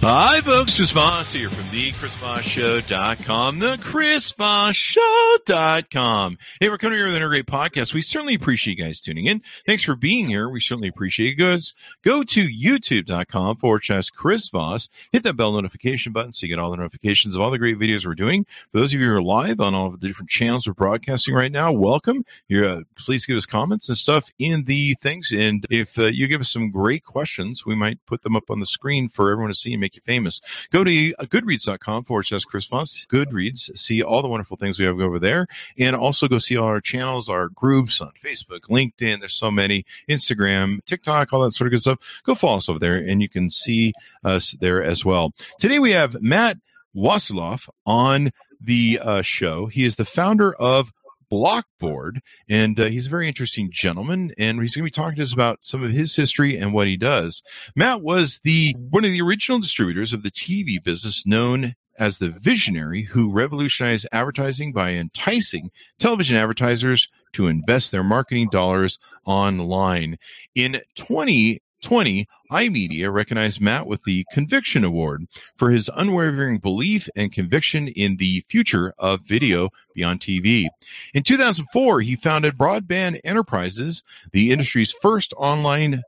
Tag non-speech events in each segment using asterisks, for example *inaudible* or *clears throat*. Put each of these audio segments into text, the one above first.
Hi, folks. Chris Voss here from the ChrisVossShow.com, the ChrisVossShow.com. Hey, we're coming here with another great podcast. We certainly appreciate you guys tuning in. Thanks for being here. We certainly appreciate you guys. Go to YouTube.com forward slash Chris Voss. Hit that bell notification button so you get all the notifications of all the great videos we're doing. For those of you who are live on all of the different channels we're broadcasting right now, welcome. You're, uh, please give us comments and stuff in the things. And if uh, you give us some great questions, we might put them up on the screen for everyone to see and make you famous. Go to goodreads.com forward slash Chris Voss. Goodreads. See all the wonderful things we have over there. And also go see all our channels, our groups on Facebook, LinkedIn. There's so many. Instagram, TikTok, all that sort of good stuff. Go follow us over there and you can see us there as well. Today we have Matt Wasserlauf on the uh, show. He is the founder of Blockboard, and uh, he's a very interesting gentleman. And he's going to be talking to us about some of his history and what he does. Matt was the one of the original distributors of the TV business known as the visionary who revolutionized advertising by enticing television advertisers to invest their marketing dollars online. In 20 20, iMedia recognized Matt with the Conviction Award for his unwavering belief and conviction in the future of video beyond TV. In 2004, he founded Broadband Enterprises, the industry's first online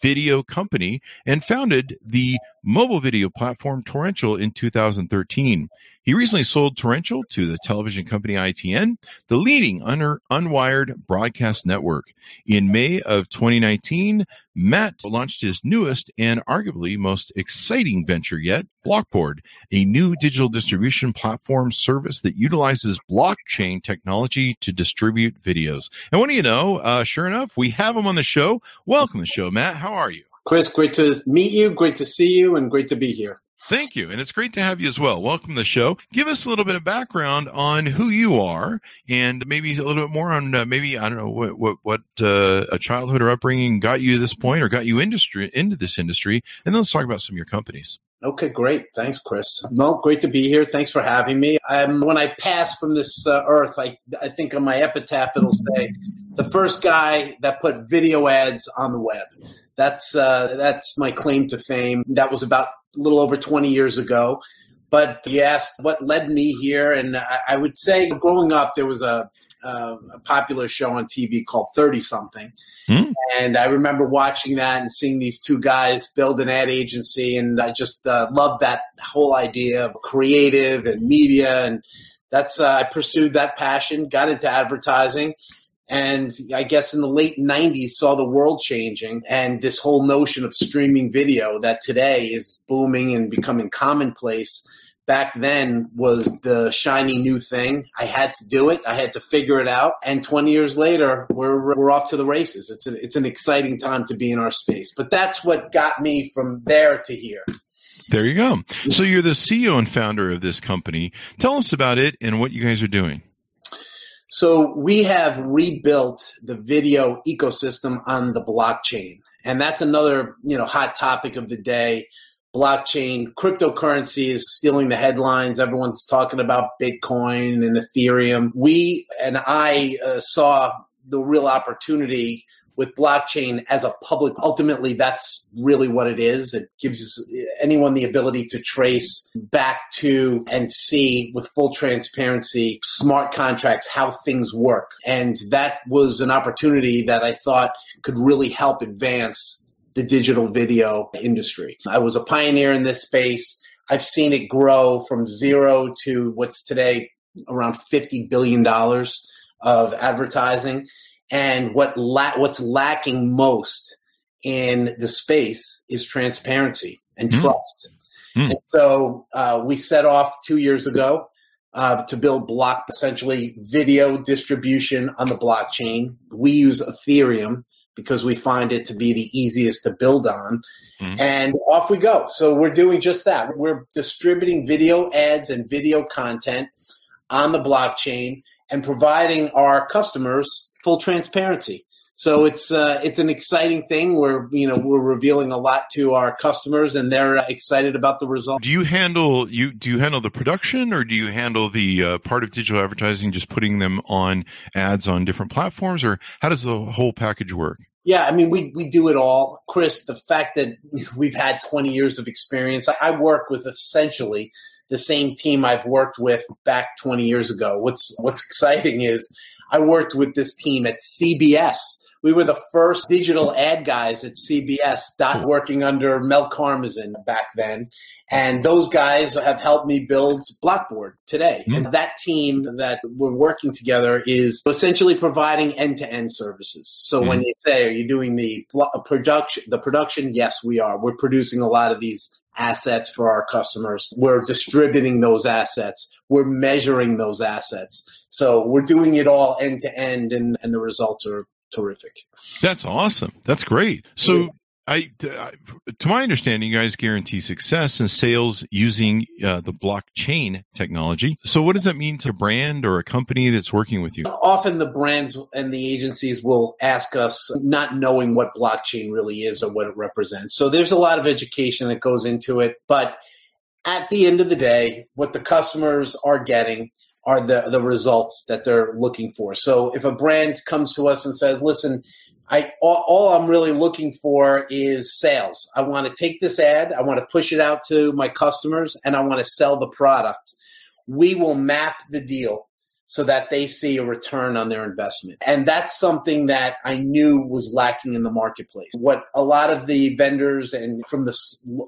video company, and founded the mobile video platform Torrential in 2013. He recently sold Torrential to the television company ITN, the leading un- unwired broadcast network. In May of 2019, Matt launched his newest and arguably most exciting venture yet, Blockboard, a new digital distribution platform service that utilizes blockchain technology to distribute videos. And what do you know? Uh, sure enough, we have him on the show. Welcome to the show, Matt. How are you? Chris, great to meet you, great to see you, and great to be here. Thank you. And it's great to have you as well. Welcome to the show. Give us a little bit of background on who you are and maybe a little bit more on uh, maybe, I don't know, what, what, what uh, a childhood or upbringing got you to this point or got you industry into this industry. And then let's talk about some of your companies. Okay, great. Thanks, Chris. Well, great to be here. Thanks for having me. Um, when I pass from this uh, earth, I, I think on my epitaph it'll say the first guy that put video ads on the web. That's uh, that's my claim to fame. That was about a little over 20 years ago. But you asked what led me here, and I, I would say growing up, there was a, a, a popular show on TV called 30 something. Hmm. And I remember watching that and seeing these two guys build an ad agency. And I just uh, loved that whole idea of creative and media. And that's, uh, I pursued that passion, got into advertising and I guess in the late 90s saw the world changing and this whole notion of streaming video that today is booming and becoming commonplace back then was the shiny new thing. I had to do it. I had to figure it out. And 20 years later, we're, we're off to the races. It's, a, it's an exciting time to be in our space. But that's what got me from there to here. There you go. Mm-hmm. So you're the CEO and founder of this company. Tell us about it and what you guys are doing. So we have rebuilt the video ecosystem on the blockchain. And that's another, you know, hot topic of the day. Blockchain, cryptocurrency is stealing the headlines. Everyone's talking about Bitcoin and Ethereum. We and I uh, saw the real opportunity with blockchain as a public ultimately that's really what it is. It gives anyone the ability to trace back to and see with full transparency smart contracts how things work. And that was an opportunity that i thought could really help advance the digital video industry. I was a pioneer in this space. I've seen it grow from zero to what's today around 50 billion dollars of advertising and what la- what's lacking most in the space is transparency and mm. trust. Mm. And so uh, we set off two years ago uh, to build block essentially video distribution on the blockchain. We use Ethereum because we find it to be the easiest to build on. Mm-hmm. And off we go. So we're doing just that. We're distributing video ads and video content on the blockchain and providing our customers full transparency. So it's uh, it's an exciting thing. We're you know we're revealing a lot to our customers, and they're excited about the result. Do you handle you do you handle the production, or do you handle the uh, part of digital advertising, just putting them on ads on different platforms, or how does the whole package work? Yeah, I mean, we, we do it all. Chris, the fact that we've had 20 years of experience, I work with essentially the same team I've worked with back 20 years ago. What's, what's exciting is I worked with this team at CBS we were the first digital ad guys at CBS, dot working under Mel Karmazin back then. And those guys have helped me build Blockboard today. Mm. And that team that we're working together is essentially providing end to end services. So mm. when you say, are you doing the production, the production? Yes, we are. We're producing a lot of these assets for our customers. We're distributing those assets. We're measuring those assets. So we're doing it all end to end and, and the results are terrific. That's awesome. That's great. So, I, to my understanding, you guys guarantee success in sales using uh, the blockchain technology. So, what does that mean to a brand or a company that's working with you? Often, the brands and the agencies will ask us, not knowing what blockchain really is or what it represents. So, there's a lot of education that goes into it. But at the end of the day, what the customers are getting are the the results that they're looking for. So if a brand comes to us and says, "Listen, I all, all, I'm really looking for is sales. I want to take this ad, I want to push it out to my customers, and I want to sell the product." We will map the deal so that they see a return on their investment. And that's something that I knew was lacking in the marketplace. What a lot of the vendors and from the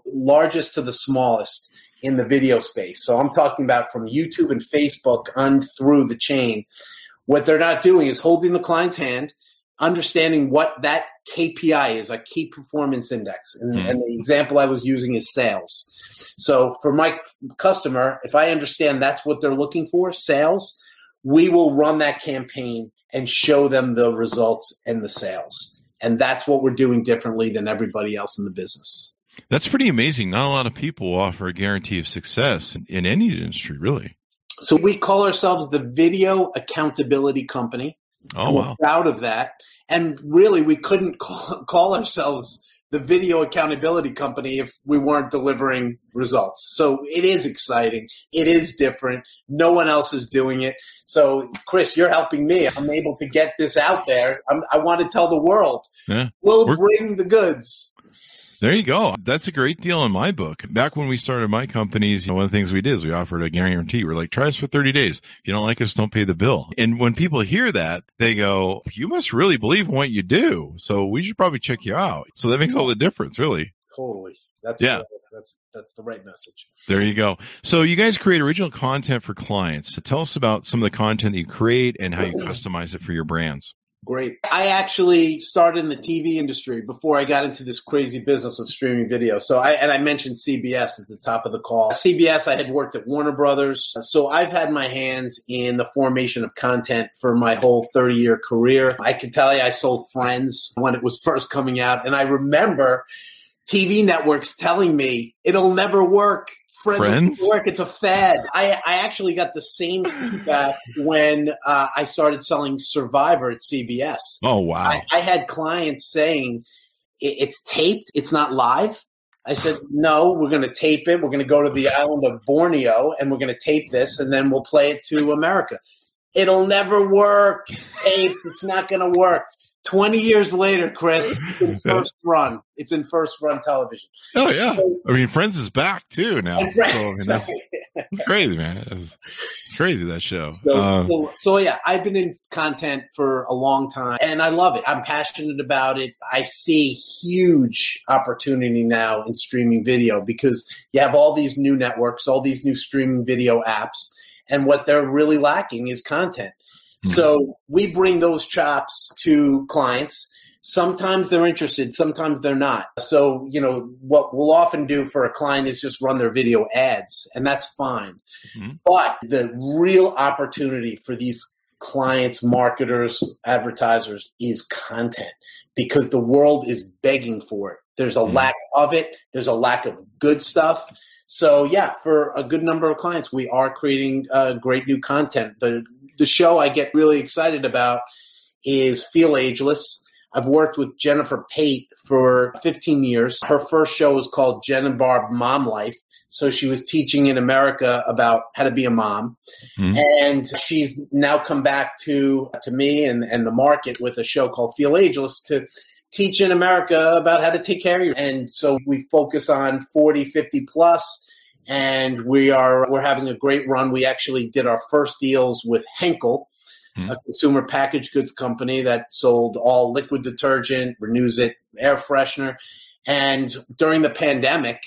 largest to the smallest in the video space. So I'm talking about from YouTube and Facebook on through the chain. What they're not doing is holding the client's hand, understanding what that KPI is, a key performance index. And, mm. and the example I was using is sales. So for my customer, if I understand that's what they're looking for, sales, we will run that campaign and show them the results and the sales. And that's what we're doing differently than everybody else in the business. That's pretty amazing. Not a lot of people offer a guarantee of success in, in any industry, really. So we call ourselves the Video Accountability Company. Oh, wow. proud of that. And really, we couldn't *laughs* call, call ourselves the Video Accountability Company if we weren't delivering results. So it is exciting. It is different. No one else is doing it. So, Chris, you're helping me. I'm able to get this out there. I'm, i want to tell the world. Yeah. We'll bring the goods. There you go. That's a great deal in my book. Back when we started my companies, you know, one of the things we did is we offered a guarantee. We're like, try us for 30 days. If you don't like us, don't pay the bill. And when people hear that, they go, you must really believe in what you do. So we should probably check you out. So that makes all the difference, really. Totally. That's yeah. Uh, that's that's the right message. There you go. So you guys create original content for clients. So tell us about some of the content that you create and how you *clears throat* customize it for your brands. Great. I actually started in the TV industry before I got into this crazy business of streaming video. So I and I mentioned CBS at the top of the call. CBS, I had worked at Warner Brothers. So I've had my hands in the formation of content for my whole 30 year career. I can tell you I sold Friends when it was first coming out. And I remember TV networks telling me it'll never work. Friends, Friends? work. It's a fad. I, I actually got the same *laughs* feedback when uh, I started selling Survivor at CBS. Oh wow! I, I had clients saying it's taped, it's not live. I said, no, we're going to tape it. We're going to go to the island of Borneo and we're going to tape this and then we'll play it to America. It'll never work. Taped. It's not going to work. 20 years later, Chris, in *laughs* first run. It's in first run television. Oh, yeah. So, I mean, Friends is back too now. *laughs* So, I mean, that's, that's *laughs* crazy, man. It's, it's, crazy, that show. So, um, so, so, yeah, I've been in content for a long time and I love it. I'm passionate about it. I see huge opportunity now in streaming video because you have all these new networks, all these new streaming video apps. And what they're really lacking is content. Mm-hmm. So we bring those chops to clients. Sometimes they're interested, sometimes they're not. So, you know, what we'll often do for a client is just run their video ads, and that's fine. Mm-hmm. But the real opportunity for these clients, marketers, advertisers is content because the world is begging for it. There's a mm. lack of it. There's a lack of good stuff. So yeah, for a good number of clients, we are creating uh, great new content. The the show I get really excited about is Feel Ageless. I've worked with Jennifer Pate for 15 years. Her first show was called Jen and Barb Mom Life. So she was teaching in America about how to be a mom. Mm-hmm. And she's now come back to to me and, and the market with a show called Feel Ageless to teach in America about how to take care of you. And so we focus on 40, 50 plus and we are we're having a great run. We actually did our first deals with Henkel, mm-hmm. a consumer packaged goods company that sold all liquid detergent, Renuzit, air freshener. And during the pandemic,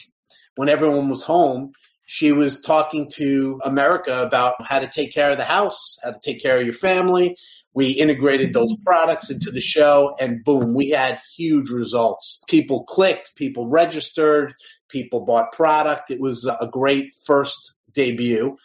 when everyone was home, she was talking to America about how to take care of the house, how to take care of your family. We integrated those mm-hmm. products into the show, and boom, we had huge results. People clicked, people registered, people bought product. It was a great first debut.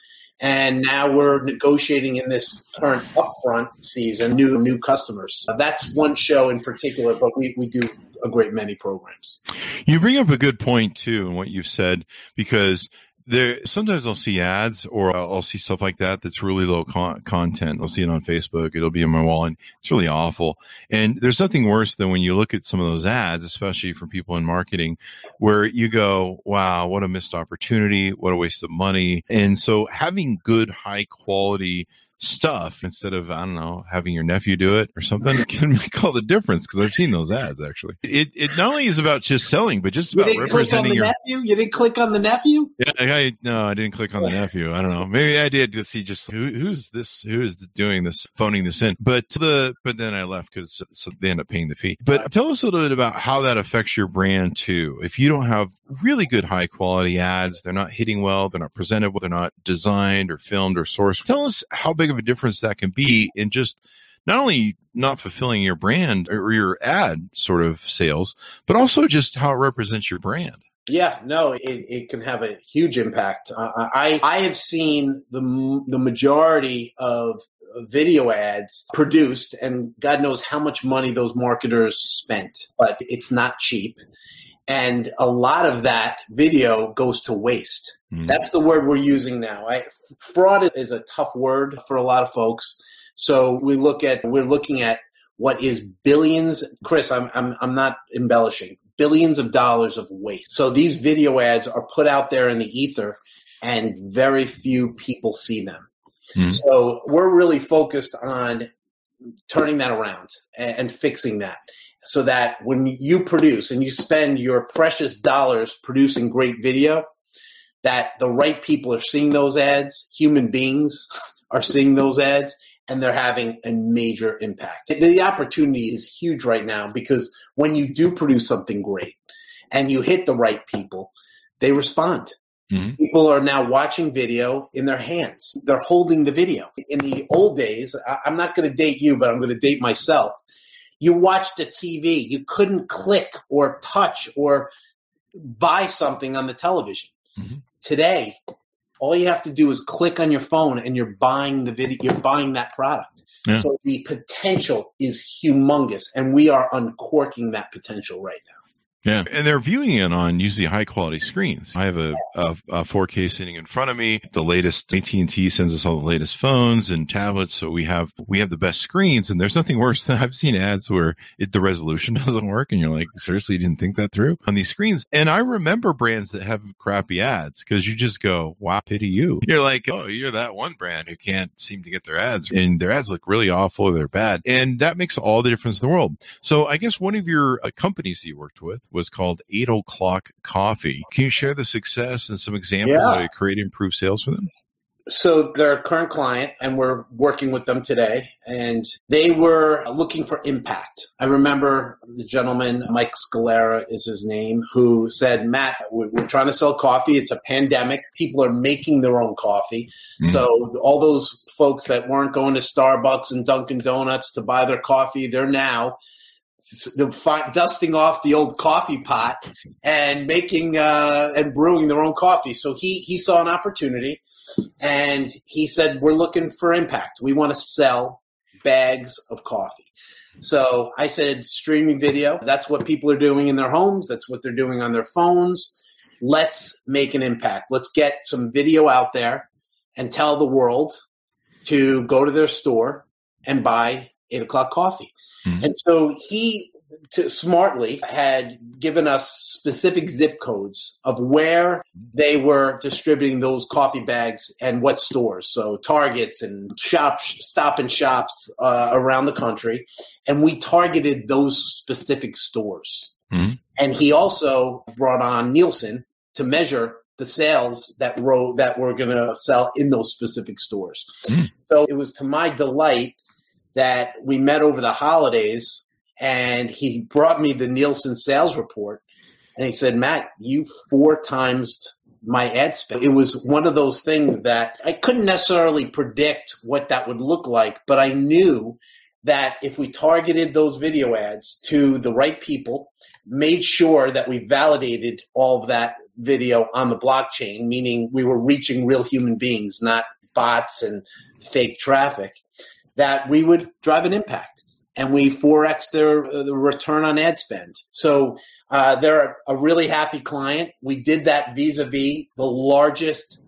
And now we're negotiating in this current upfront season new new customers. That's one show in particular, but we, we do a great many programs. You bring up a good point too in what you've said because there sometimes I'll see ads or I'll, I'll see stuff like that that's really low con- content. I'll see it on Facebook. It'll be in my wall, and it's really awful. And there's nothing worse than when you look at some of those ads, especially for people in marketing, where you go, "Wow, what a missed opportunity! What a waste of money!" And so having good, high quality stuff instead of I don't know having your nephew do it or something can *laughs* make all the difference because I've seen those ads actually. It it not only is about just selling, but just about representing your nephew. You didn't click on the nephew. Yeah, I no, I didn't click on the *laughs* nephew. I don't know. Maybe I did to see just who, who's this, who is doing this, phoning this in. But the but then I left because so they end up paying the fee. But tell us a little bit about how that affects your brand too. If you don't have really good high quality ads, they're not hitting well, they're not presented well, they're not designed or filmed or sourced. Tell us how big of a difference that can be in just not only not fulfilling your brand or your ad sort of sales, but also just how it represents your brand. Yeah, no, it, it can have a huge impact. Uh, I I have seen the the majority of video ads produced, and God knows how much money those marketers spent, but it's not cheap. And a lot of that video goes to waste. Mm. That's the word we're using now. I, fraud is a tough word for a lot of folks. So we look at we're looking at what is billions. Chris, I'm I'm I'm not embellishing. Billions of dollars of waste. So these video ads are put out there in the ether, and very few people see them. Mm. So we're really focused on turning that around and, and fixing that so that when you produce and you spend your precious dollars producing great video, that the right people are seeing those ads, human beings *laughs* are seeing those ads, and they're having a major impact. The opportunity is huge right now because when you do produce something great and you hit the right people, they respond. Mm-hmm. People are now watching video in their hands. They're holding the video. In the old days, I'm not going to date you, but I'm going to date myself. You watched a TV. You couldn't click or touch or buy something on the television. Mm-hmm. Today, all you have to do is click on your phone and you're buying the video, you're buying that product. Yeah. So the potential is humongous and we are uncorking that potential right now. Yeah, and they're viewing it on usually high quality screens. I have a, a, a, 4K sitting in front of me. The latest AT&T sends us all the latest phones and tablets, so we have we have the best screens. And there's nothing worse than *laughs* I've seen ads where it, the resolution *laughs* doesn't work, and you're like, seriously, you didn't think that through on these screens. And I remember brands that have crappy ads because you just go, wow, pity you. You're like, oh, you're that one brand who can't seem to get their ads, and their ads look really awful or they're bad, and that makes all the difference in the world. So I guess one of your uh, companies that you worked with was called Eight O'Clock Coffee. Can you share the success and some examples yeah. how you create improved sales for them? So they're a current client and we're working with them today and they were looking for impact. I remember the gentleman, Mike Scalera is his name, who said, Matt, we're trying to sell coffee. It's a pandemic. People are making their own coffee. Mm-hmm. So all those folks that weren't going to Starbucks and Dunkin' Donuts to buy their coffee, they're now the dusting off the old coffee pot and making uh, and brewing their own coffee. So he he saw an opportunity, and he said, "We're looking for impact. We want to sell bags of coffee." So I said, streaming video, that's what people are doing in their homes, that's what they're doing on their phones. Let's make an impact. Let's get some video out there and tell the world to go to their store and buy eight o'clock coffee. Mm-hmm. And so he to smartly had given us specific zip codes of where they were distributing those coffee bags and what stores. So targets and shops, stop and shops uh, around the country, and we targeted those specific stores. Mm-hmm. And he also brought on Nielsen to measure the sales that wrote that were going to sell in those specific stores. Mm-hmm. So it was to my delight that we met over the holidays and he brought me the Nielsen sales report and he said, Matt, you four times my ad spend. It was one of those things that I couldn't necessarily predict what that would look like, but I knew that if we targeted those video ads to the right people, made sure that we validated all of that video on the blockchain, meaning we were reaching real human beings, not bots and fake traffic, that we would drive an impact and we 4x their uh, the return on ad spend. So uh, they're a really happy client. We did that vis-a-vis the largest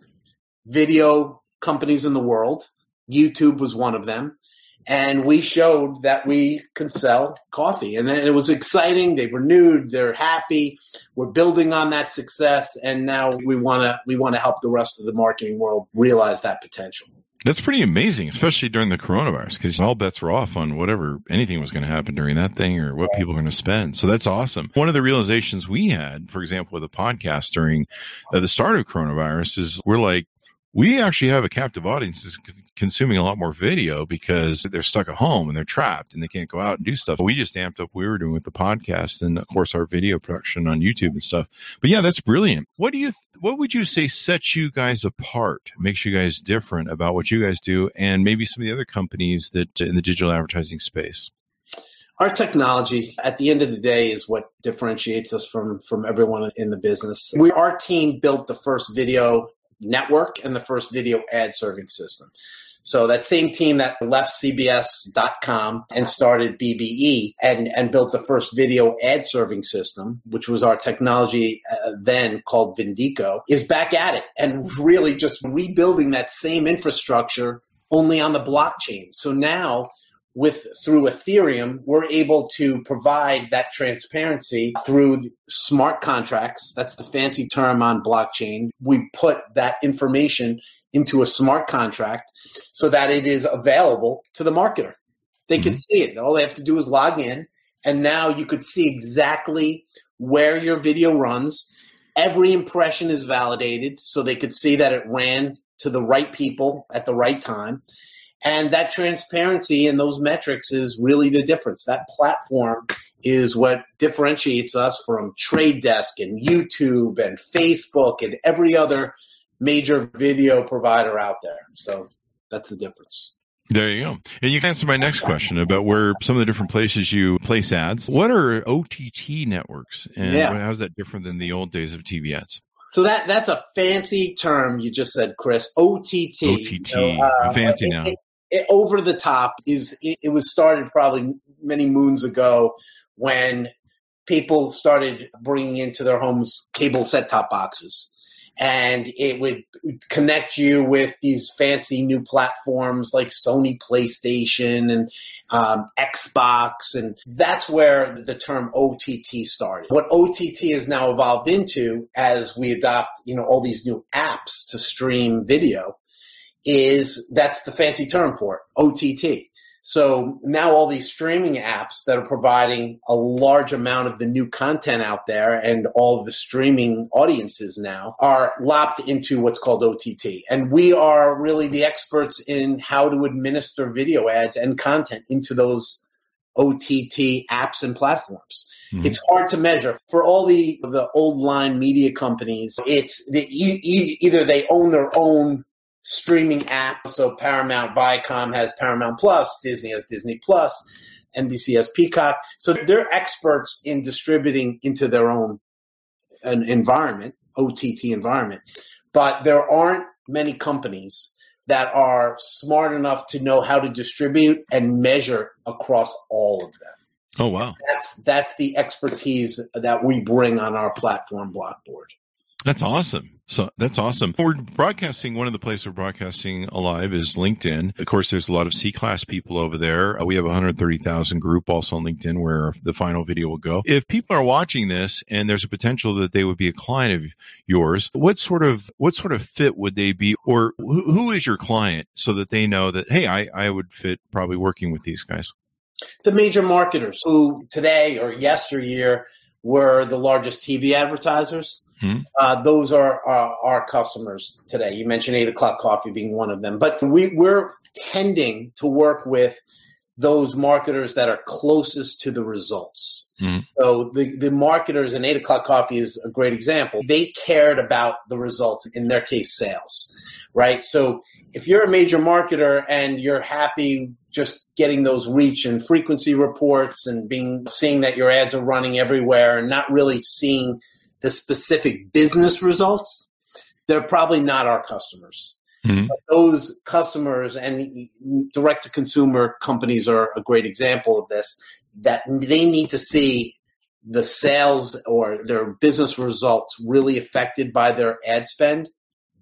video companies in the world. YouTube was one of them. And we showed that we can sell coffee. And it was exciting. They've renewed, they're happy. We're building on that success. And now we wanna we wanna help the rest of the marketing world realize that potential. That's pretty amazing, especially during the coronavirus, because all bets were off on whatever anything was going to happen during that thing or what people are going to spend. So that's awesome. One of the realizations we had, for example, with a podcast during uh, the start of coronavirus is we're like, we actually have a captive audience consuming a lot more video because they're stuck at home and they're trapped and they can't go out and do stuff. We just amped up what we were doing with the podcast and of course our video production on YouTube and stuff. But yeah, that's brilliant. What do you what would you say sets you guys apart, makes you guys different about what you guys do and maybe some of the other companies that uh, in the digital advertising space? our technology at the end of the day is what differentiates us from from everyone in the business we our team built the first video network and the first video ad serving system. So that same team that left CBS.com and started BBE and, and built the first video ad serving system, which was our technology uh, then called Vindico, is back at it and really just rebuilding that same infrastructure only on the blockchain. So now with through Ethereum, we're able to provide that transparency through smart contracts. That's the fancy term on blockchain. We put that information into a smart contract so that it is available to the marketer. They mm-hmm. can see it. All they have to do is log in, and now you could see exactly where your video runs. Every impression is validated, so they could see that it ran to the right people at the right time. And that transparency and those metrics is really the difference. That platform is what differentiates us from Trade Desk and YouTube and Facebook and every other major video provider out there. So that's the difference. There you go. And you can answer my next question about where some of the different places you place ads. What are OTT networks and yeah. how is that different than the old days of TV ads? So that that's a fancy term you just said, Chris. OTT. OTT. You know, uh, fancy now. It, it, over the top is it, it was started probably many moons ago when people started bringing into their homes cable set top boxes and it would connect you with these fancy new platforms like Sony PlayStation and um, Xbox, and that's where the term OTT started. What OTT has now evolved into, as we adopt, you know, all these new apps to stream video, is that's the fancy term for it, OTT. So now all these streaming apps that are providing a large amount of the new content out there and all the streaming audiences now are lopped into what's called OTT. And we are really the experts in how to administer video ads and content into those OTT apps and platforms. Mm-hmm. It's hard to measure for all the the old line media companies. It's the, either they own their own streaming app. So Paramount, Viacom has Paramount Plus, Disney has Disney Plus, NBC has Peacock. So they're experts in distributing into their own an environment, OTT environment. But there aren't many companies that are smart enough to know how to distribute and measure across all of them. Oh wow. That's that's the expertise that we bring on our platform Blockboard. That's awesome. So that's awesome. We're broadcasting. One of the places we're broadcasting alive is LinkedIn. Of course, there's a lot of C class people over there. Uh, we have 130,000 group also on LinkedIn where the final video will go. If people are watching this and there's a potential that they would be a client of yours, what sort of what sort of fit would they be, or who, who is your client, so that they know that hey, I I would fit probably working with these guys. The major marketers who today or yesteryear were the largest TV advertisers Hmm. Uh, those are our, our, customers today. You mentioned eight o'clock coffee being one of them, but we, we're tending to work with those marketers that are closest to the results. Mm. So the, the marketers in eight o'clock coffee is a great example. They cared about the results, in their case, sales, right? So if you're a major marketer and you're happy just getting those reach and frequency reports and being seeing that your ads are running everywhere and not really seeing the specific business results, they're probably not our customers. Mm-hmm. those customers and direct to consumer companies are a great example of this that they need to see the sales or their business results really affected by their ad spend.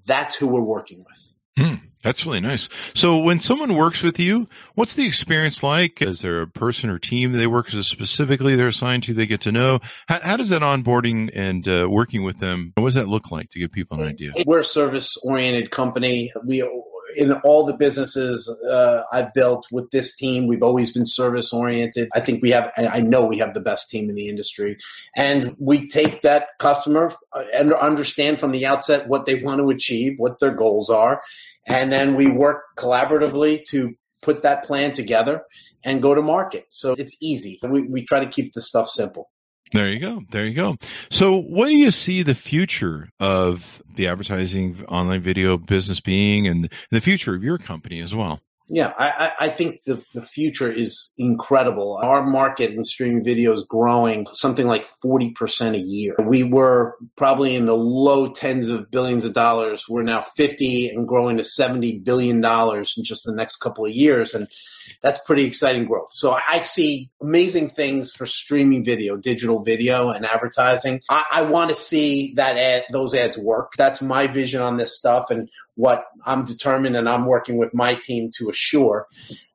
That's who we're working with. Mm. That's really nice. So when someone works with you, what's the experience like? Is there a person or team they work with specifically they're assigned to, they get to know? How, how does that onboarding and uh, working with them, what does that look like to give people an idea? We're a service oriented company. We in all the businesses uh, I've built with this team, we've always been service oriented. I think we have, I know we have the best team in the industry. And we take that customer uh, and understand from the outset what they want to achieve, what their goals are. And then we work collaboratively to put that plan together and go to market. So it's easy. We, we try to keep the stuff simple. There you go. There you go. So, what do you see the future of the advertising online video business being and the future of your company as well? Yeah, I, I think the, the future is incredible. Our market in streaming video is growing something like 40% a year. We were probably in the low tens of billions of dollars. We're now 50 and growing to 70 billion dollars in just the next couple of years. And that's pretty exciting growth. So I see amazing things for streaming video, digital video and advertising. I, I want to see that ad, those ads work. That's my vision on this stuff. And what I'm determined and I'm working with my team to assure.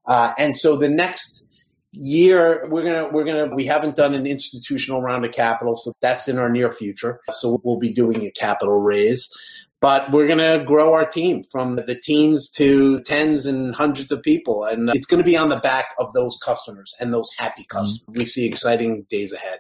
Uh, and so the next year we're gonna we're gonna we haven't done an institutional round of capital, so that's in our near future. So we'll be doing a capital raise. But we're going to grow our team from the teens to tens and hundreds of people. And it's going to be on the back of those customers and those happy customers. Mm-hmm. We see exciting days ahead.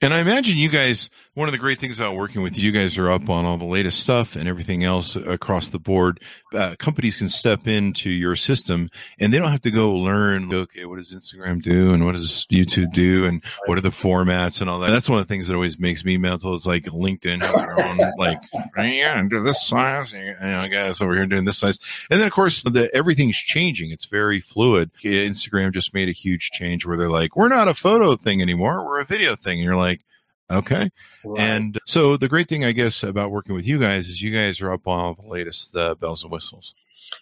And I imagine you guys, one of the great things about working with you, you guys are up on all the latest stuff and everything else across the board. Uh, companies can step into your system and they don't have to go learn, okay, what does Instagram do and what does YouTube do and what are the formats and all that. That's one of the things that always makes me mental. It's like LinkedIn has their own, like, yeah, do this size, you know, guys over here doing this size. And then, of course, the, everything's changing. It's very fluid. Instagram just made a huge change where they're like, we're not a photo thing anymore. We're a video thing. And you're like, Okay. Right. And so the great thing, I guess, about working with you guys is you guys are up on all the latest uh, bells and whistles.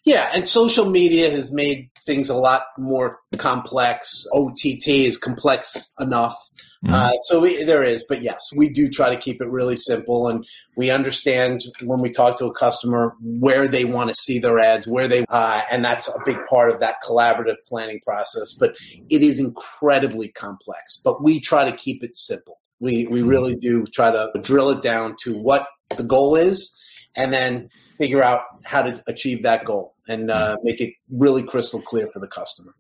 Yeah, and social media has made things a lot more complex. OTT is complex enough. Mm-hmm. Uh, so we, there is, but yes, we do try to keep it really simple, and we understand when we talk to a customer where they want to see their ads, where they, uh, and that's a big part of that collaborative planning process. But it is incredibly complex, but we try to keep it simple. We we really do try to drill it down to what the goal is, and then figure out how to achieve that goal and uh, make it really crystal clear for the customer.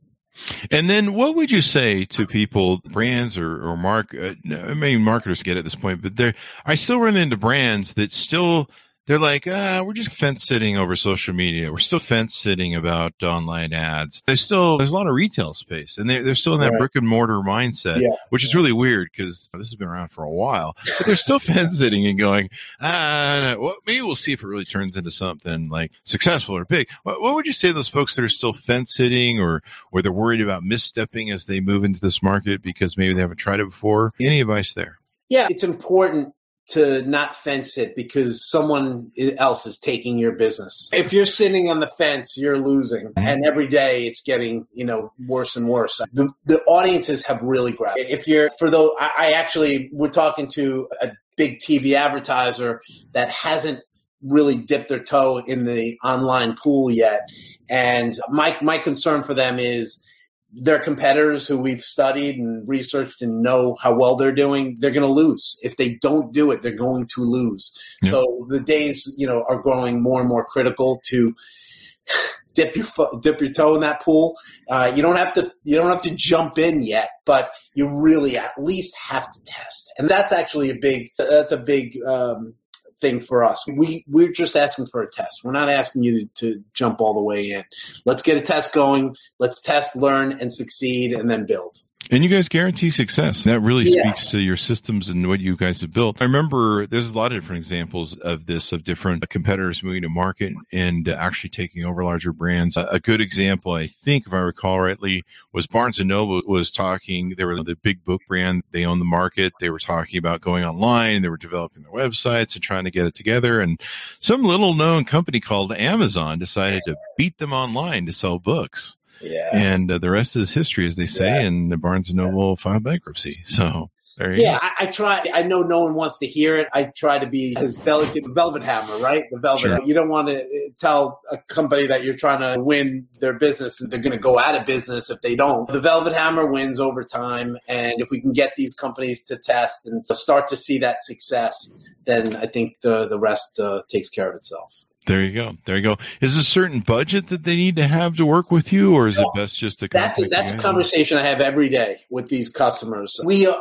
And then, what would you say to people, brands or or mark? Uh, I mean, marketers get at this point, but there, I still run into brands that still they're like, ah, we're just fence sitting over social media. We're still fence sitting about online ads. There's still there's a lot of retail space, and they're, they're still in that right. brick and mortar mindset, yeah. which is really weird because this has been around for a while. But they're still *laughs* fence sitting and going, ah, well, maybe we'll see if it really turns into something like successful or big. What, what would you say to those folks that are still fence sitting or or they're worried about misstepping as they move into this market because maybe they haven't tried it before? Any advice there? Yeah, it's important to not fence it because someone else is taking your business. If you're sitting on the fence, you're losing, mm-hmm. and every day it's getting you know worse and worse. The the audiences have really grabbed. If you're for though, I, I actually we're talking to a big TV advertiser that hasn't really dipped their toe in the online pool yet, and my my concern for them is their competitors who we've studied and researched and know how well they're doing, they're going to lose. If they don't do it, they're going to lose. Yep. So the days, you know, are growing more and more critical to *sighs* dip your foot, dip your toe in that pool. Uh, you don't have to you don't have to jump in yet, but you really at least have to test, and that's actually a big that's a big um, thing for us. We we're just asking for a test. We're not asking you to, jump all the way in. Let's get a test going. Let's test, learn, and succeed, and then build. And you guys guarantee success. That really yeah. speaks to your systems and what you guys have built. I remember there's a lot of different examples of this, of different competitors moving to market and actually taking over larger brands. A good example, I think, if I recall rightly, was Barnes and Noble was talking. They were the big book brand. They own the market. They were talking about going online. They were developing their websites and trying to get it together. And some little known company called Amazon decided to beat them online to sell books. Yeah. And uh, the rest is history, as they say, yeah. and the Barnes and Noble filed bankruptcy. So yeah, I, I, try. I know no one wants to hear it. I try to be as delicate. Velvet Hammer, right? The Velvet. Sure. You don't want to uh, tell a company that you're trying to win their business. And they're going to go out of business if they don't. The Velvet Hammer wins over time, and if we can get these companies to test and start to see that success, then I think the the rest uh, takes care of itself. There you go. There you go. Is a certain budget that they need to have to work with you, or is no, it best just to? That's that's a conversation I have every day with these customers. We. Uh,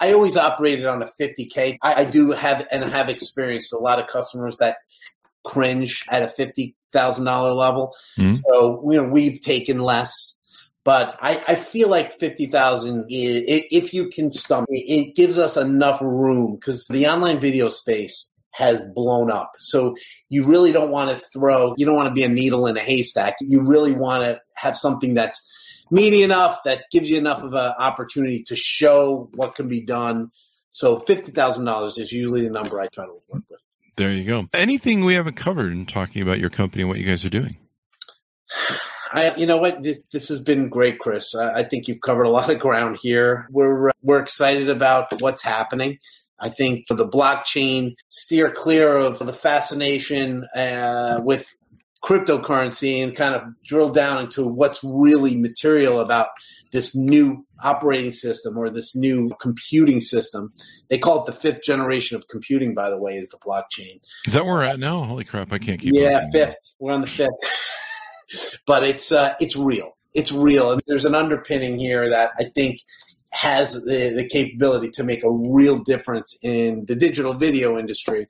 I always operated on a 50k. I, I do have and have experienced a lot of customers that cringe at a fifty thousand dollar level. Mm-hmm. So you know we've taken less, but I, I feel like fifty thousand if you can stomach it gives us enough room because the online video space has blown up. So you really don't want to throw, you don't want to be a needle in a haystack. You really want to have something that's meaty enough that gives you enough of an opportunity to show what can be done. So $50,000 is usually the number I try to work with. There you go. Anything we haven't covered in talking about your company and what you guys are doing? I, you know what, this, this has been great, Chris. I, I, think you've covered a lot of ground here. We're uh, we're excited about what's happening. I think for the blockchain, steer clear of the fascination uh, with cryptocurrency and kind of drill down into what's really material about this new operating system or this new computing system. They call it the fifth generation of computing, by the way, is the blockchain. Is that where we're at now? Holy crap, I can't keep Yeah, fifth. We're on the fifth. *laughs* but it's uh, it's real. It's real. And there's an underpinning here that I think has the, the capability to make a real difference in the digital video industry.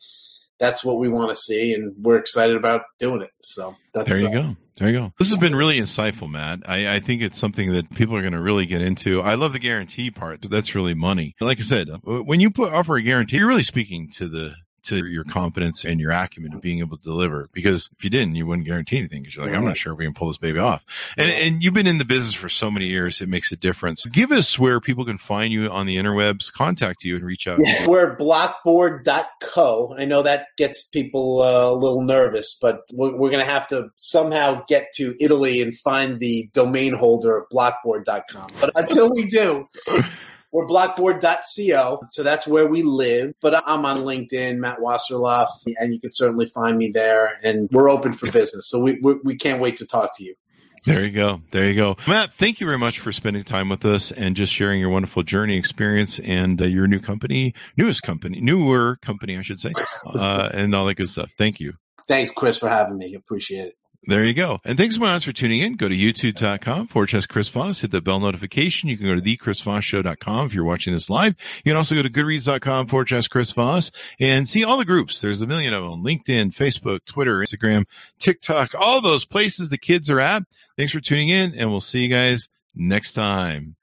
That's what we want to see, and we're excited about doing it. So there you uh, go. There you go. This has been really insightful, Matt. I, I think it's something that people are going to really get into. I love the guarantee part. That's really money. Like I said, when you put offer a guarantee, you're really speaking to the to your confidence and your acumen of being able to deliver. Because if you didn't, you wouldn't guarantee anything because you're like, I'm not sure we can pull this baby off. And, and you've been in the business for so many years, it makes a difference. Give us where people can find you on the interwebs, contact you, and reach out. Yeah, we're blockboard.co. I know that gets people uh, a little nervous, but we're, we're going to have to somehow get to Italy and find the domain holder of blockboard.com. But until we do, we're blockboard.co, so that's where we live. But I'm on LinkedIn, Matt Wasserlauf, and you can certainly find me there. And we're open for business, so we, we, we can't wait to talk to you. There you go. There you go. Matt, thank you very much for spending time with us and just sharing your wonderful journey experience and uh, your new company, newest company, newer company, I should say, uh, and all that good stuff. Thank you. Thanks, Chris, for having me. Appreciate it. There you go. And thanks so much for tuning in. Go to youtube.com forward slash Chris Voss. Hit the bell notification. You can go to thechrisvossshow.com if you're watching this live. You can also go to goodreads.com forward slash Chris Voss and see all the groups. There's a million of them. LinkedIn, Facebook, Twitter, Instagram, TikTok, all those places the kids are at. Thanks for tuning in and we'll see you guys next time.